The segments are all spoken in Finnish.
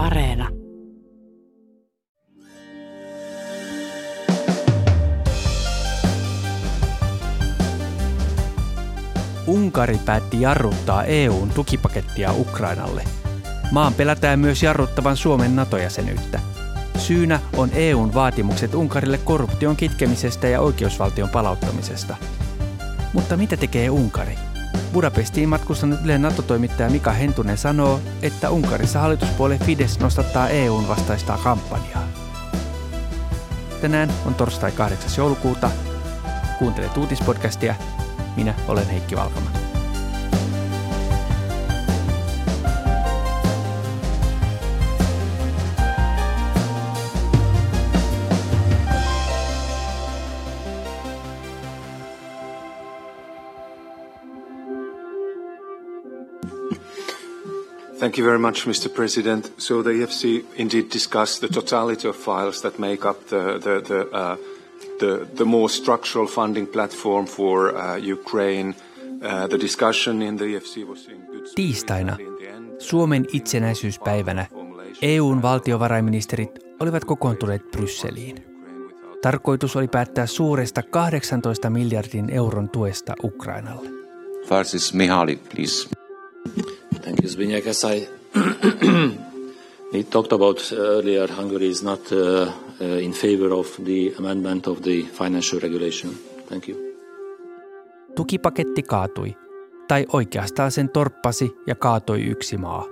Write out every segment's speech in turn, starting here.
Areena. Unkari päätti jarruttaa EUn tukipakettia Ukrainalle. Maan pelätään myös jarruttavan Suomen NATO-jäsenyyttä. Syynä on EUn vaatimukset Unkarille korruption kitkemisestä ja oikeusvaltion palauttamisesta. Mutta mitä tekee Unkari? Budapestiin matkustanut Ylen NATO-toimittaja Mika Hentunen sanoo, että Unkarissa hallituspuolue Fides nostattaa EUn vastaista kampanjaa. Tänään on torstai 8. joulukuuta. Kuuntelet uutispodcastia. Minä olen Heikki Valkama. Thank you very much, Mr. President. So the EFC indeed discussed the totality of files that make up the the the, uh, the, the more structural funding platform for uh, Ukraine. Uh, the discussion in the EFC was in good Tiistaina, Suomen itsenäisyyspäivänä, EUn valtiovarainministerit olivat kokoontuneet Brysseliin. Tarkoitus oli päättää suuresta 18 miljardin euron tuesta Ukrainalle. Farsis Mihalik, please. Thank you, Zbigniew. As I talked about earlier, Hungary is not uh, uh, in favor of the amendment of the financial regulation. Thank you. Tukipaketti kaatui, tai oikeastaan sen torppasi ja kaatoi yksi maa,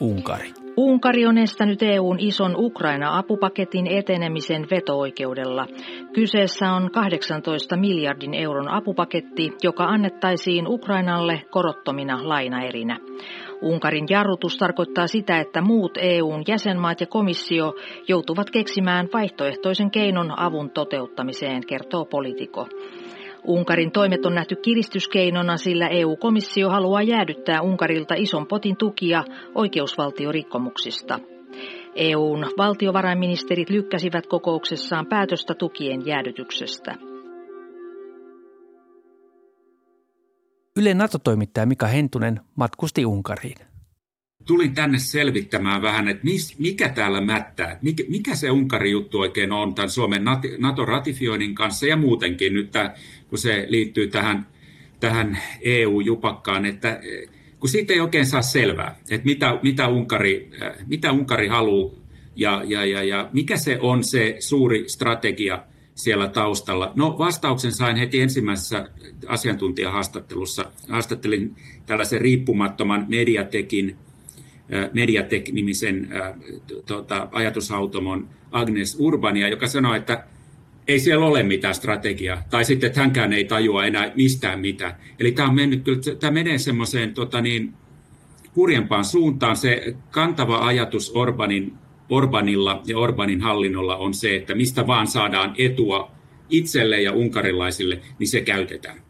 Unkari. Unkari on estänyt EUn ison Ukraina-apupaketin etenemisen veto-oikeudella. Kyseessä on 18 miljardin euron apupaketti, joka annettaisiin Ukrainalle korottomina lainaerinä. Unkarin jarrutus tarkoittaa sitä, että muut EUn jäsenmaat ja komissio joutuvat keksimään vaihtoehtoisen keinon avun toteuttamiseen, kertoo politiko. Unkarin toimet on nähty kiristyskeinona, sillä EU-komissio haluaa jäädyttää Unkarilta ison potin tukia oikeusvaltiorikkomuksista. EUn valtiovarainministerit lykkäsivät kokouksessaan päätöstä tukien jäädytyksestä. Yle NATO-toimittaja Mika Hentunen matkusti Unkariin. Tulin tänne selvittämään vähän, että mis, mikä täällä mättää, mikä, mikä se Unkarin juttu oikein on tämän Suomen NATO-ratifioinnin kanssa ja muutenkin nyt, tämä, kun se liittyy tähän, tähän EU-jupakkaan, että kun siitä ei oikein saa selvää, että mitä, mitä, Unkari, mitä Unkari haluaa ja, ja, ja, ja mikä se on se suuri strategia – siellä taustalla? No vastauksen sain heti ensimmäisessä asiantuntijahaastattelussa. Haastattelin tällaisen riippumattoman Mediatekin, Mediatek-nimisen tota, ajatushautomon Agnes Urbania, joka sanoi, että ei siellä ole mitään strategiaa, tai sitten, että hänkään ei tajua enää mistään mitään. Eli tämä, on mennyt, kyllä, tämä menee semmoiseen tota niin, kurjempaan suuntaan. Se kantava ajatus Orbanin Orbanilla ja Orbanin hallinnolla on se, että mistä vaan saadaan etua itselle ja unkarilaisille, niin se käytetään.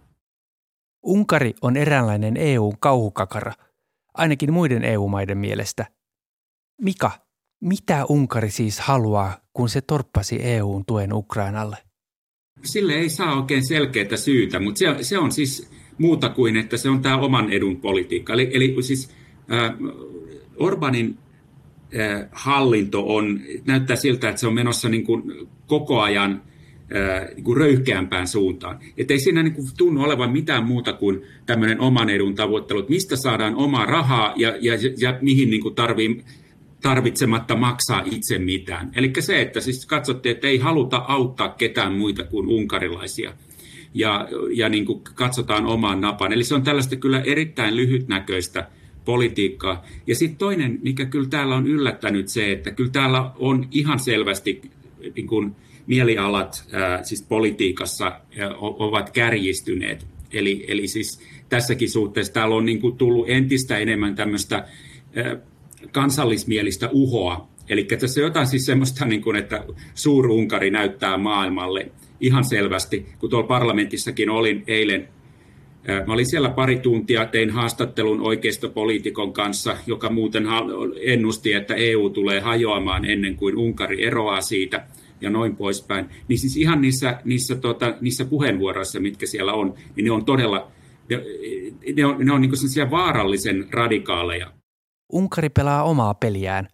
Unkari on eräänlainen EU-kauhukakara, ainakin muiden EU-maiden mielestä. Mika, mitä Unkari siis haluaa, kun se torppasi EUn tuen Ukrainalle? Sille ei saa oikein selkeää syytä, mutta se, se on siis muuta kuin, että se on tämä oman edun politiikka. Eli, eli siis äh, Orbanin hallinto on, näyttää siltä, että se on menossa niin kuin koko ajan niin kuin röyhkeämpään suuntaan. Että ei siinä niin kuin tunnu olevan mitään muuta kuin tämmöinen oman edun tavoittelu, että mistä saadaan omaa rahaa ja, ja, ja mihin niin kuin tarvii, tarvitsematta maksaa itse mitään. Eli se, että siis katsottiin, että ei haluta auttaa ketään muita kuin unkarilaisia ja, ja niin kuin katsotaan omaan napaan. Eli se on tällaista kyllä erittäin lyhytnäköistä politiikkaa. Ja sitten toinen, mikä kyllä täällä on yllättänyt se, että kyllä täällä on ihan selvästi niin kuin mielialat siis politiikassa ovat kärjistyneet. Eli, eli siis tässäkin suhteessa täällä on niin kuin tullut entistä enemmän tämmöistä kansallismielistä uhoa. Eli tässä on jotain siis semmoista, niin kuin, että suur-Unkari näyttää maailmalle ihan selvästi, kun tuolla parlamentissakin olin eilen Mä olin siellä pari tuntia, tein haastattelun oikeistopoliitikon kanssa, joka muuten ennusti, että EU tulee hajoamaan ennen kuin Unkari eroaa siitä ja noin poispäin. Niin siis ihan niissä, niissä, tota, niissä puheenvuoroissa, mitkä siellä on, niin ne on todella, ne, ne on, ne on niin vaarallisen radikaaleja. Unkari pelaa omaa peliään.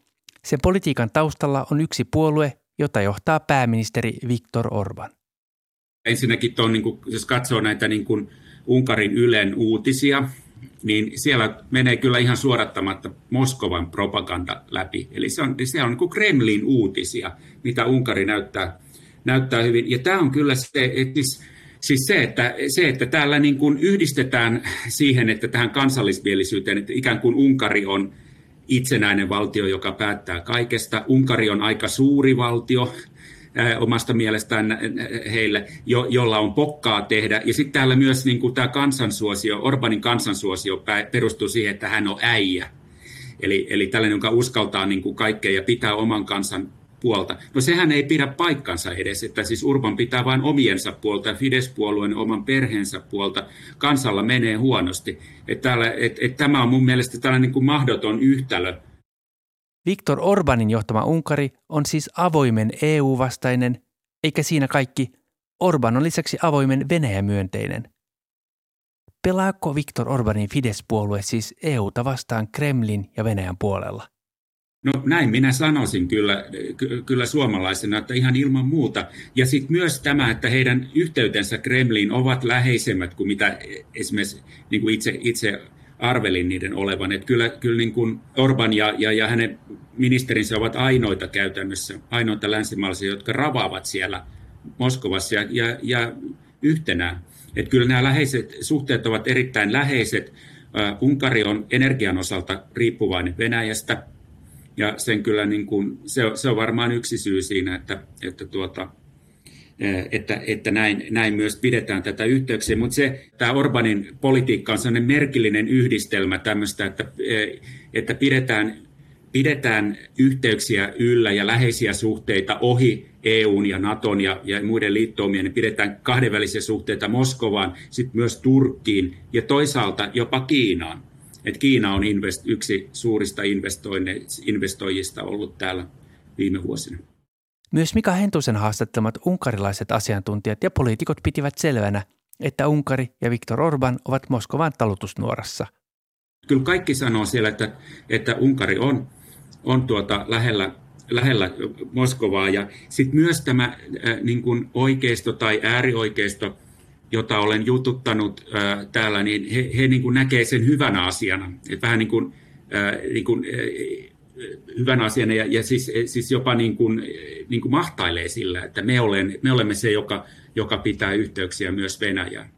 Sen politiikan taustalla on yksi puolue, jota johtaa pääministeri Viktor Orban. Ensinnäkin tuon, niin kuin, jos katsoo näitä niin kuin Unkarin Ylen uutisia, niin siellä menee kyllä ihan suorattamatta Moskovan propaganda läpi. Eli se on, se on niin kuin Kremlin uutisia, mitä Unkari näyttää, näyttää hyvin. Ja tämä on kyllä se, että siis, siis se, että, se, että täällä niin kuin yhdistetään siihen, että tähän kansallismielisyyteen, että ikään kuin Unkari on itsenäinen valtio, joka päättää kaikesta. Unkari on aika suuri valtio, omasta mielestään heille, jo, jolla on pokkaa tehdä. Ja sitten täällä myös niin kuin tämä kansansuosio, Orbanin kansansuosio perustuu siihen, että hän on äijä. Eli, eli tällainen, joka uskaltaa niin kuin kaikkea ja pitää oman kansan puolta. No sehän ei pidä paikkansa edes, että siis Urban pitää vain omiensa puolta, Fidesz-puolueen oman perheensä puolta. Kansalla menee huonosti. Että täällä, et, et tämä on mun mielestä tällainen niin kuin mahdoton yhtälö Viktor Orbanin johtama Unkari on siis avoimen EU-vastainen, eikä siinä kaikki. Orban on lisäksi avoimen Venäjä-myönteinen. Pelaako Viktor Orbanin Fidesz-puolue siis EUta vastaan Kremlin ja Venäjän puolella? No näin minä sanoisin kyllä, kyllä suomalaisena, että ihan ilman muuta. Ja sitten myös tämä, että heidän yhteytensä Kremliin ovat läheisemmät kuin mitä esimerkiksi niin kuin itse, itse arvelin niiden olevan. Että kyllä, kyllä niin kuin Orban ja, ja, ja hänen ministerinsä ovat ainoita käytännössä, ainoita länsimaalaisia, jotka ravaavat siellä Moskovassa ja, ja, ja yhtenään. Että kyllä nämä läheiset suhteet ovat erittäin läheiset. Uh, Unkari on energian osalta riippuvainen Venäjästä, ja sen kyllä niin kuin, se, se on varmaan yksi syy siinä, että, että tuota, että, että näin, näin myös pidetään tätä yhteyksiä. Mutta se, tämä Orbanin politiikka on sellainen merkillinen yhdistelmä tämmöistä, että, että pidetään, pidetään yhteyksiä yllä ja läheisiä suhteita ohi EUn ja Naton ja, ja muiden liittoumien, niin pidetään kahdenvälisiä suhteita Moskovaan, sitten myös Turkkiin ja toisaalta jopa Kiinaan. Et Kiina on invest, yksi suurista investoijista ollut täällä viime vuosina. Myös Mika Hentusen haastattelemat unkarilaiset asiantuntijat ja poliitikot pitivät selvänä, että Unkari ja Viktor Orban ovat Moskovan talutusnuorassa. Kyllä kaikki sanoo siellä, että, että Unkari on, on tuota lähellä, lähellä Moskovaa. Ja sitten myös tämä äh, niin kuin oikeisto tai äärioikeisto, jota olen jututtanut äh, täällä, niin he, he niin kuin näkee sen hyvänä asiana. Et vähän niin kuin, äh, niin kuin äh, hyvän asian ja, ja siis, siis jopa niin kuin, niin kuin mahtailee sillä, että me, olen, me olemme se, joka, joka pitää yhteyksiä myös Venäjään.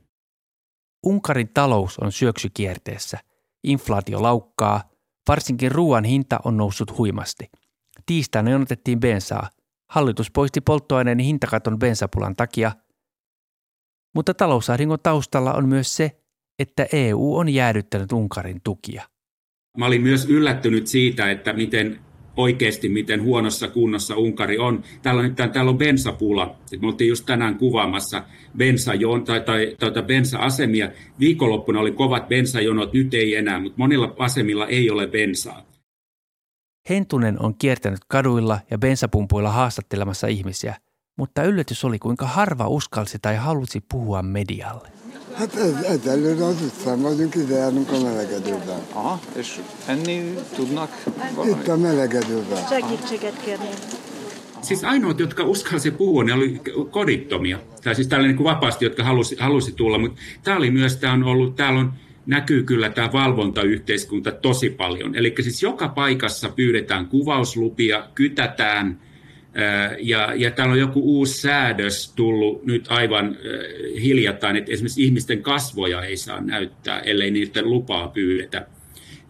Unkarin talous on syöksykierteessä. Inflaatio laukkaa, varsinkin ruoan hinta on noussut huimasti. Tiistaina jonotettiin bensaa. Hallitus poisti polttoaineen hintakaton bensapulan takia. Mutta talousahdingon taustalla on myös se, että EU on jäädyttänyt Unkarin tukia. Mä olin myös yllättynyt siitä, että miten oikeasti, miten huonossa kunnossa Unkari on. Täällä on, täällä on bensapula. Me oltiin just tänään kuvaamassa bensajon, tai, tai, tai, tai bensa-asemia. Viikonloppuna oli kovat bensajonot, nyt ei enää, mutta monilla asemilla ei ole bensaa. Hentunen on kiertänyt kaduilla ja bensapumpuilla haastattelemassa ihmisiä, mutta yllätys oli kuinka harva uskalsi tai halusi puhua medialle. Hát ez, egyelőre az utcán vagyunk, ide járunk a melegedőben. Aha, és enni tudnak valamit? Itt a melegedőben. Segítséget kérni. Siis ainoat, jotka uskalsi puhua, ne oli kodittomia. Tai siis tällainen kuin vapaasti, jotka halusi, halusi tulla. Mutta tämä oli myös, tämä on ollut, täällä on, näkyy kyllä tämä valvontayhteiskunta tosi paljon. Eli siis joka paikassa pyydetään kuvauslupia, kytätään – ja, ja täällä on joku uusi säädös tullut nyt aivan hiljattain, että esimerkiksi ihmisten kasvoja ei saa näyttää, ellei niiden lupaa pyydetä.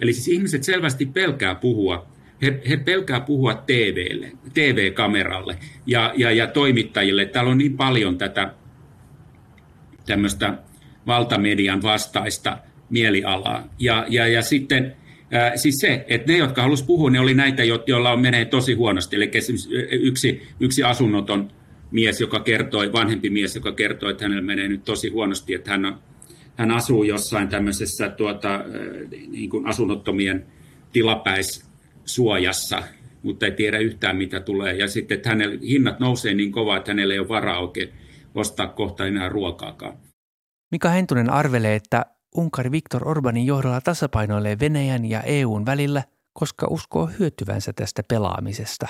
Eli siis ihmiset selvästi pelkää puhua. He, he pelkää puhua TVlle, TV-kameralle ja, ja, ja toimittajille. Täällä on niin paljon tätä tämmöistä valtamedian vastaista mielialaa. Ja, ja, ja sitten siis se, että ne, jotka halusivat puhua, ne oli näitä, joilla on menee tosi huonosti. Eli yksi, yksi asunnoton mies, joka kertoi, vanhempi mies, joka kertoi, että hänellä menee nyt tosi huonosti, että hän, on, hän asuu jossain tämmöisessä tuota, niin kuin asunnottomien tilapäissuojassa, mutta ei tiedä yhtään, mitä tulee. Ja sitten, että hänellä hinnat nousee niin kovaa, että hänellä ei ole varaa oikein ostaa kohta enää ruokaakaan. Mika Hentunen arvelee, että Unkari Viktor Orbanin johdolla tasapainoilee Venäjän ja EUn välillä, koska uskoo hyötyvänsä tästä pelaamisesta.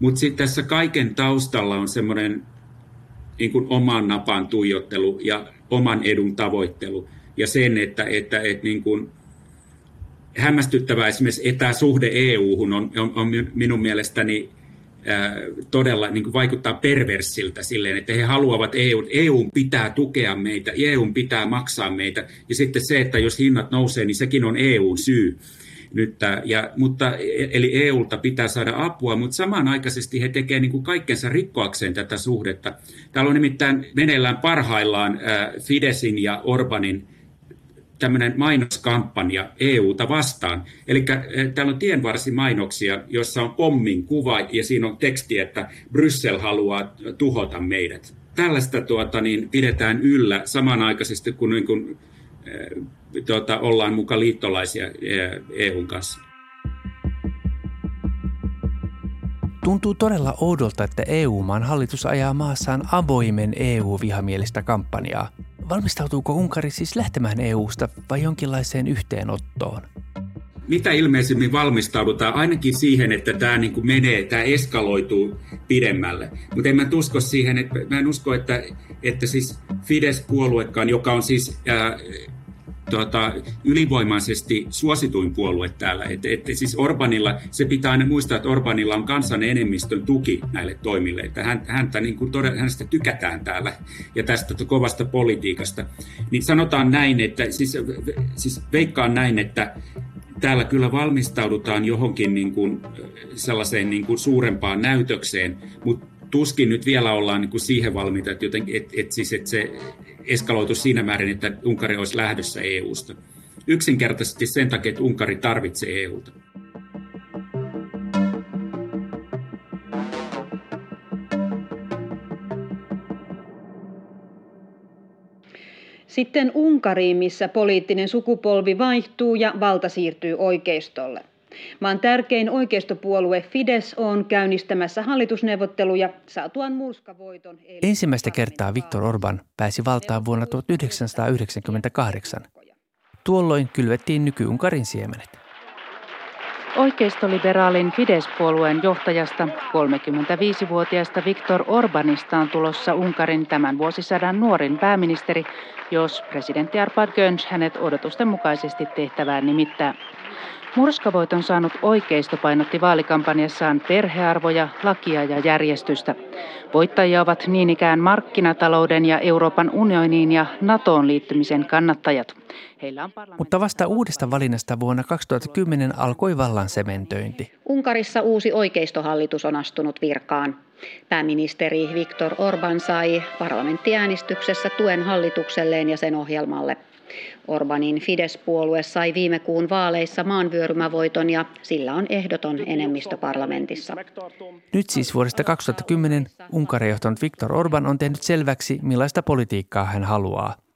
Mutta sitten tässä kaiken taustalla on semmoinen niin oman napan tuijottelu ja oman edun tavoittelu. Ja sen, että, että, että niin kuin hämmästyttävää esimerkiksi etäsuhde EU-hun on, on, on minun mielestäni todella niin kuin vaikuttaa perversiltä silleen, että he haluavat EU, EU pitää tukea meitä, EU pitää maksaa meitä. Ja sitten se, että jos hinnat nousee, niin sekin on EUn syy. Nyt, ja, mutta, eli EUlta pitää saada apua, mutta samanaikaisesti he tekevät niin kuin kaikkensa rikkoakseen tätä suhdetta. Täällä on nimittäin meneillään parhaillaan Fidesin ja Orbanin tämmöinen mainoskampanja EUta vastaan. Eli täällä on tienvarsimainoksia, jossa on pommin kuva ja siinä on teksti, että Bryssel haluaa tuhota meidät. Tällaista tuota, niin pidetään yllä samanaikaisesti, kun, niin kun tuota, ollaan mukaan liittolaisia EUn kanssa. Tuntuu todella oudolta, että EU-maan hallitus ajaa maassaan avoimen EU-vihamielistä kampanjaa. Valmistautuuko Unkari siis lähtemään EUsta vai jonkinlaiseen yhteenottoon? Mitä ilmeisimmin valmistaudutaan ainakin siihen, että tämä niin kuin menee, tämä eskaloituu pidemmälle. Mutta en mä usko siihen, että mä en usko, että, että siis Fides-puoluekaan, joka on siis ää, tuota, ylivoimaisesti suosituin puolue täällä. Et, et, siis Orbanilla, se pitää aina muistaa, että Orbanilla on kansan enemmistön tuki näille toimille. Että hän, häntä, niin kuin todella, hänestä tykätään täällä ja tästä kovasta politiikasta. Niin sanotaan näin, että siis, siis veikkaan näin, että täällä kyllä valmistaudutaan johonkin niin kuin sellaiseen niin kuin suurempaan näytökseen, mutta tuskin nyt vielä ollaan niin kuin siihen valmiita, että, joten, et, et siis, että se eskaloitu siinä määrin, että Unkari olisi lähdössä EUsta. Yksinkertaisesti sen takia, että Unkari tarvitsee EUta. Sitten Unkariin, missä poliittinen sukupolvi vaihtuu ja valta siirtyy oikeistolle. Maan tärkein oikeistopuolue Fides on käynnistämässä hallitusneuvotteluja saatuaan murskavoiton. Ensimmäistä kertaa Viktor Orban pääsi valtaan vuonna 1998. Tuolloin kylvettiin nyky-Unkarin siemenet. Oikeistoliberaalin Fidesz-puolueen johtajasta 35-vuotiaasta Viktor Orbanista on tulossa Unkarin tämän vuosisadan nuorin pääministeri, jos presidentti Arpad Göns hänet odotusten mukaisesti tehtävään nimittää. Murskavoiton saanut oikeisto painotti vaalikampanjassaan perhearvoja, lakia ja järjestystä. Voittajia ovat niin ikään markkinatalouden ja Euroopan unioniin ja NATOon liittymisen kannattajat. Heillä on Mutta vasta uudesta valinnasta vuonna 2010 alkoi vallan sementöinti. Unkarissa uusi oikeistohallitus on astunut virkaan. Pääministeri Viktor Orban sai parlamenttiäänestyksessä tuen hallitukselleen ja sen ohjelmalle. Orbanin Fidesz-puolue sai viime kuun vaaleissa maanvyörymävoiton ja sillä on ehdoton enemmistö parlamentissa. Nyt siis vuodesta 2010 Unkarin johtanut Viktor Orban on tehnyt selväksi, millaista politiikkaa hän haluaa.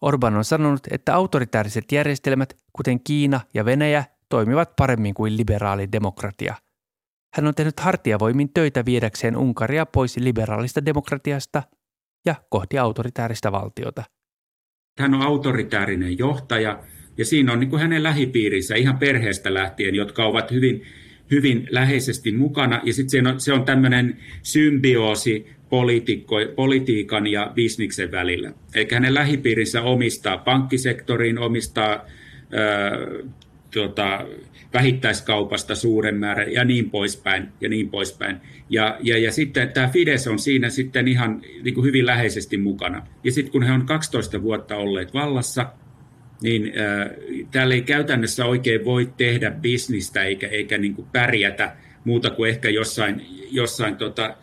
Orban on sanonut, että autoritääriset järjestelmät, kuten Kiina ja Venäjä, toimivat paremmin kuin liberaali demokratia. Hän on tehnyt hartiavoimin töitä viedäkseen Unkaria pois liberaalista demokratiasta ja kohti autoritääristä valtiota – hän on autoritäärinen johtaja ja siinä on niin kuin hänen lähipiirinsä ihan perheestä lähtien, jotka ovat hyvin, hyvin läheisesti mukana. Ja sitten se on, se on tämmöinen symbioosi politiikan ja bisniksen välillä. Eli hänen lähipiirinsä omistaa pankkisektoriin, omistaa ää, tuota, vähittäiskaupasta suuren määrän ja niin poispäin ja niin poispäin. Ja, ja, ja sitten tämä Fides on siinä sitten ihan niin kuin hyvin läheisesti mukana. Ja sitten kun he on 12 vuotta olleet vallassa, niin äh, täällä ei käytännössä oikein voi tehdä bisnistä eikä, eikä niin kuin pärjätä muuta kuin ehkä jossain, jossain tota,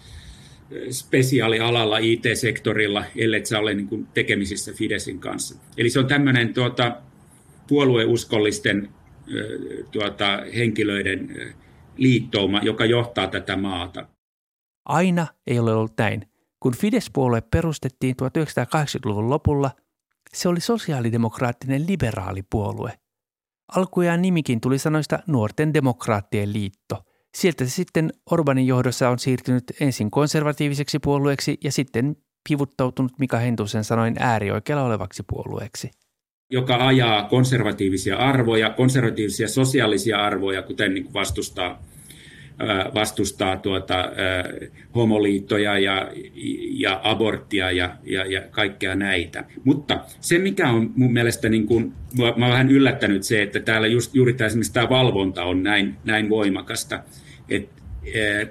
spesiaalialalla IT-sektorilla, ellei sä ole niin kuin tekemisissä Fidesin kanssa. Eli se on tämmöinen tuota, puolueuskollisten tuota, henkilöiden liittouma, joka johtaa tätä maata. Aina ei ole ollut näin. Kun Fidesz-puolue perustettiin 1980-luvun lopulla, se oli sosiaalidemokraattinen liberaalipuolue. Alkujaan nimikin tuli sanoista Nuorten demokraattien liitto. Sieltä se sitten Orbanin johdossa on siirtynyt ensin konservatiiviseksi puolueeksi ja sitten pivuttautunut Mika Hentusen sanoin äärioikealla olevaksi puolueeksi. joka ajaa konservatiivisia arvoja, konservatiivisia sosiaalisia arvoja, kuten niin kuin vastustaa vastustaa tuota, homoliittoja ja, ja aborttia ja, ja, ja kaikkea näitä. Mutta se, mikä on mun mielestä, niin kuin, mä olen vähän yllättänyt se, että täällä just, juuri tämä, esimerkiksi tämä valvonta on näin, näin voimakasta. että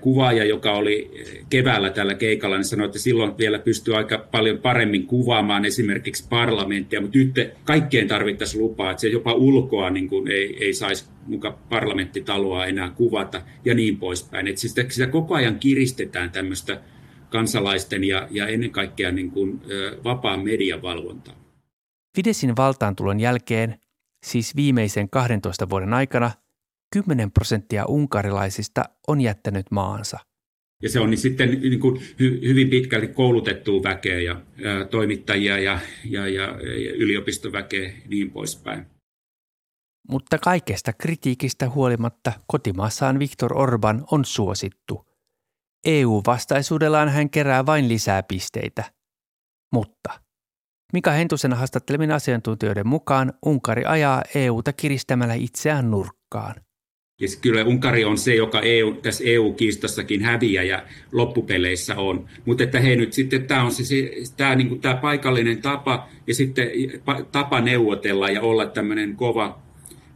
kuvaaja, joka oli keväällä tällä keikalla, niin sanoi, että silloin vielä pystyy aika paljon paremmin kuvaamaan esimerkiksi parlamenttia, mutta nyt kaikkeen tarvittaisiin lupaa, että se jopa ulkoa niin kuin ei, ei saisi muka parlamenttitaloa enää kuvata ja niin poispäin. Että siis sitä koko ajan kiristetään tämmöistä kansalaisten ja, ja ennen kaikkea niin kuin, vapaan median valvontaa. Fidesin valtaantulon jälkeen, siis viimeisen 12 vuoden aikana, 10 prosenttia unkarilaisista on jättänyt maansa. Ja se on niin sitten niin kuin hy, hyvin pitkälti koulutettua väkeä ja, toimittajia ja, ja, ja, ja yliopistoväkeä niin poispäin. Mutta kaikesta kritiikistä huolimatta kotimaassaan Viktor Orban on suosittu. EU-vastaisuudellaan hän kerää vain lisää pisteitä. Mutta Mika Hentusen haastattelemien asiantuntijoiden mukaan Unkari ajaa EUta kiristämällä itseään nurkkaan. Ja kyllä Unkari on se, joka EU, tässä EU-kiistassakin häviäjä loppupeleissä on. Mutta että hei nyt sitten tämä on se, se tämä, niin kuin, tämä paikallinen tapa ja sitten tapa neuvotella ja olla tämmöinen kova,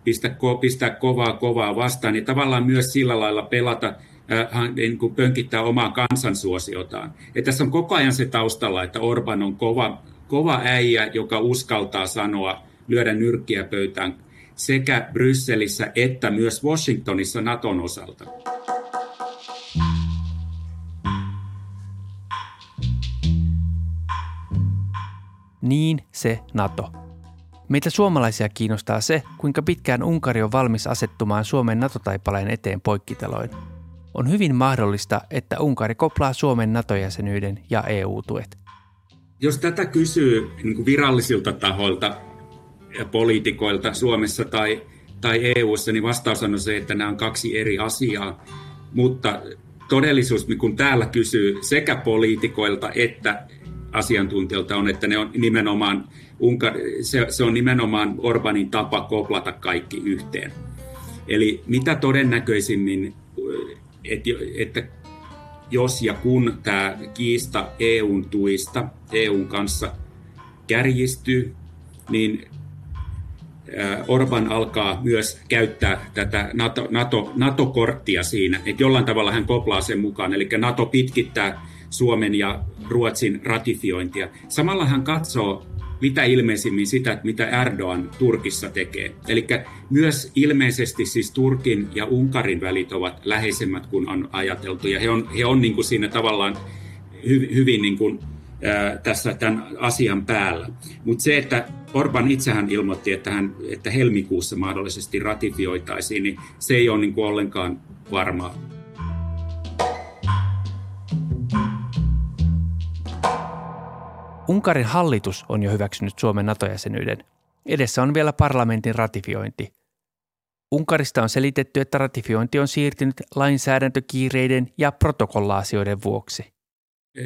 pistää, ko, pistää kovaa kovaa vastaan. Ja tavallaan myös sillä lailla pelata, äh, niin kuin pönkittää omaa kansansuosiotaan. Ja tässä on koko ajan se taustalla, että Orban on kova, kova äijä, joka uskaltaa sanoa, lyödä nyrkkiä pöytään sekä Brysselissä että myös Washingtonissa Naton osalta. Niin se Nato. Meitä suomalaisia kiinnostaa se, kuinka pitkään Unkari on valmis asettumaan Suomen NATO-taipaleen eteen poikkiteloin. On hyvin mahdollista, että Unkari koplaa Suomen NATO-jäsenyyden ja EU-tuet. Jos tätä kysyy niin virallisilta tahoilta, poliitikoilta Suomessa tai, tai EU:ssa, niin vastaus on se, että nämä on kaksi eri asiaa. Mutta todellisuus, kun täällä kysyy sekä poliitikoilta että asiantuntijoilta on, että ne on nimenomaan, se, se on nimenomaan Orbanin tapa koplata kaikki yhteen. Eli mitä todennäköisimmin, että, että jos ja kun tämä kiista EUn tuista EUn kanssa kärjistyy, niin Orban alkaa myös käyttää tätä NATO, NATO, NATO-korttia siinä, että jollain tavalla hän koplaa sen mukaan, eli NATO pitkittää Suomen ja Ruotsin ratifiointia. Samalla hän katsoo mitä ilmeisimmin sitä, mitä Erdogan Turkissa tekee. Eli myös ilmeisesti siis Turkin ja Unkarin välit ovat läheisemmät kuin on ajateltu, ja he on, he on niin kuin siinä tavallaan hy, hyvin niin kuin tässä tämän asian päällä. Mutta se, että Orban itsehän ilmoitti, että, hän, että helmikuussa mahdollisesti ratifioitaisiin, niin se ei ole niin kuin ollenkaan varmaa. Unkarin hallitus on jo hyväksynyt Suomen NATO-jäsenyyden. Edessä on vielä parlamentin ratifiointi. Unkarista on selitetty, että ratifiointi on siirtynyt lainsäädäntökiireiden ja protokollaasioiden vuoksi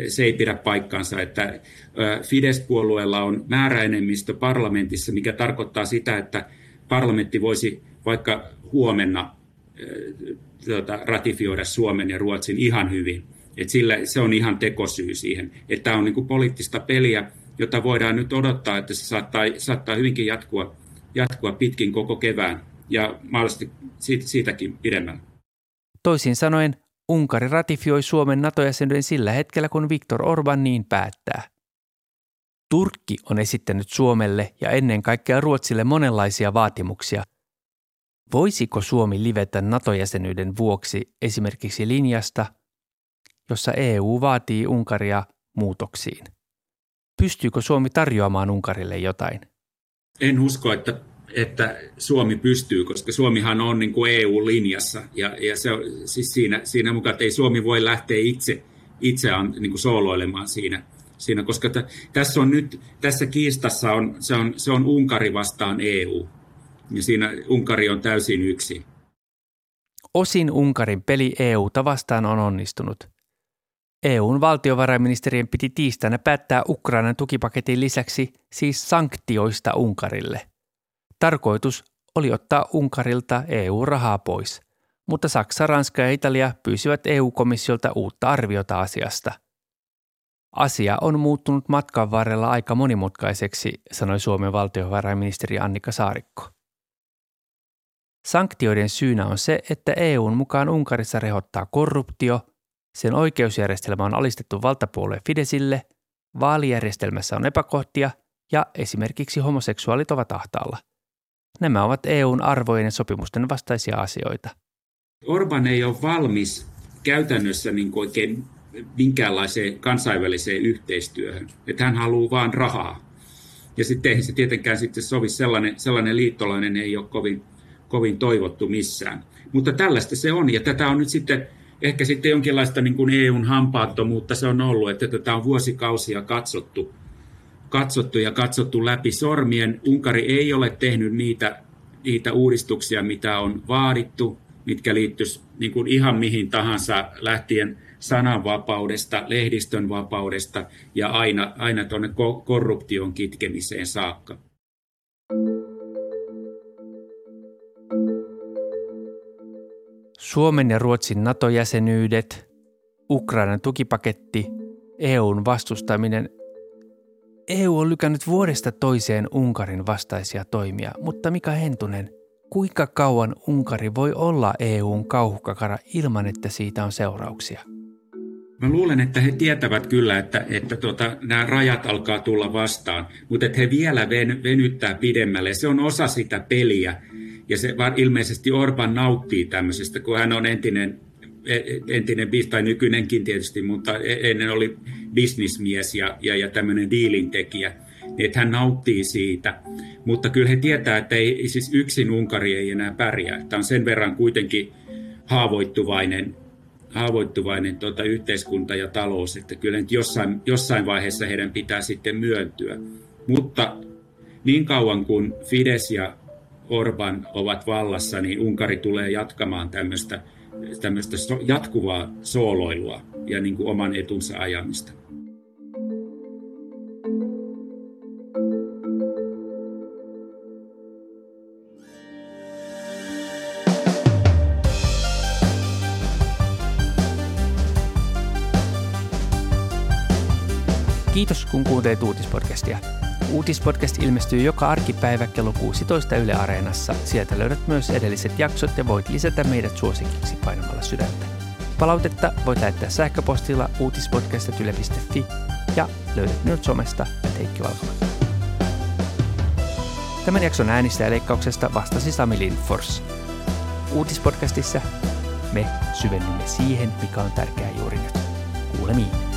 se ei pidä paikkaansa, että Fidesz-puolueella on määräenemmistö parlamentissa, mikä tarkoittaa sitä, että parlamentti voisi vaikka huomenna tuota, ratifioida Suomen ja Ruotsin ihan hyvin. Et sillä, se on ihan tekosyy siihen. Tämä on niin kuin poliittista peliä, jota voidaan nyt odottaa, että se saattaa, saattaa hyvinkin jatkua, jatkua pitkin koko kevään ja mahdollisesti siitä, siitäkin pidemmällä. Toisin sanoen Unkari ratifioi Suomen NATO-jäsenyyden sillä hetkellä, kun Viktor Orban niin päättää. Turkki on esittänyt Suomelle ja ennen kaikkea Ruotsille monenlaisia vaatimuksia. Voisiko Suomi livetä NATO-jäsenyyden vuoksi esimerkiksi linjasta, jossa EU vaatii Unkaria muutoksiin? Pystyykö Suomi tarjoamaan Unkarille jotain? En usko, että että Suomi pystyy, koska Suomihan on niin kuin EU-linjassa ja, ja se on siis siinä, siinä mukaan, että ei Suomi voi lähteä itse, itse niin kuin sooloilemaan siinä, siinä koska t- tässä on nyt, tässä kiistassa on, se on, se on Unkari vastaan EU ja siinä Unkari on täysin yksi. Osin Unkarin peli EUta vastaan on onnistunut. EUn valtiovarainministerien piti tiistaina päättää Ukrainan tukipaketin lisäksi siis sanktioista Unkarille – Tarkoitus oli ottaa Unkarilta EU-rahaa pois, mutta Saksa, Ranska ja Italia pyysivät EU-komissiolta uutta arviota asiasta. Asia on muuttunut matkan varrella aika monimutkaiseksi, sanoi Suomen valtiovarainministeri Annika Saarikko. Sanktioiden syynä on se, että EUn mukaan Unkarissa rehottaa korruptio, sen oikeusjärjestelmä on alistettu valtapuolueen Fidesille, vaalijärjestelmässä on epäkohtia ja esimerkiksi homoseksuaalit ovat ahtaalla. Nämä ovat EUn arvojen ja sopimusten vastaisia asioita. Orban ei ole valmis käytännössä niin oikein minkäänlaiseen kansainväliseen yhteistyöhön. Että hän haluaa vain rahaa. Ja sitten ei se tietenkään sitten sovi, sellainen, sellainen liittolainen ei ole kovin, kovin toivottu missään. Mutta tällaista se on, ja tätä on nyt sitten ehkä sitten jonkinlaista niin kuin EUn hampaattomuutta se on ollut, että tätä on vuosikausia katsottu, katsottu ja katsottu läpi sormien. Unkari ei ole tehnyt niitä, niitä uudistuksia, mitä on vaadittu, mitkä liittyisivät niin kuin ihan mihin tahansa lähtien sananvapaudesta, lehdistön vapaudesta ja aina, aina tuonne korruption kitkemiseen saakka. Suomen ja Ruotsin NATO-jäsenyydet, Ukrainan tukipaketti, EUn vastustaminen. EU on lykännyt vuodesta toiseen Unkarin vastaisia toimia, mutta Mika Hentunen, kuinka kauan Unkari voi olla EUn kauhukakara ilman, että siitä on seurauksia? Mä luulen, että he tietävät kyllä, että, että tuota, nämä rajat alkaa tulla vastaan, mutta että he vielä ven, venyttää pidemmälle. Se on osa sitä peliä. Ja se ilmeisesti Orban nauttii tämmöisestä, kun hän on entinen, e, entinen tai nykyinenkin tietysti, mutta e, ennen oli bisnismies ja, ja, ja tämmöinen diilintekijä, niin että hän nauttii siitä. Mutta kyllä he tietää, että ei, siis yksin Unkari ei enää pärjää. Tämä on sen verran kuitenkin haavoittuvainen, haavoittuvainen tuota, yhteiskunta ja talous, että kyllä nyt jossain, jossain vaiheessa heidän pitää sitten myöntyä. Mutta niin kauan kuin Fides ja Orban ovat vallassa, niin Unkari tulee jatkamaan tämmöistä, tämmöistä jatkuvaa sooloilua ja niin kuin oman etunsa ajamista. Kiitos kun kuuntelit uutispodcastia. Uutispodcast ilmestyy joka arkipäivä kello 16 Yle Areenassa. Sieltä löydät myös edelliset jaksot ja voit lisätä meidät suosikiksi painamalla sydäntä. Palautetta voit lähettää sähköpostilla uutispodcast.yle.fi ja löydät minut somesta ja Heikki Valkola. Tämän jakson äänistä ja leikkauksesta vastasi Sami Lindfors. Uutispodcastissa me syvennymme siihen, mikä on tärkeää juuri nyt. Kuulemiin.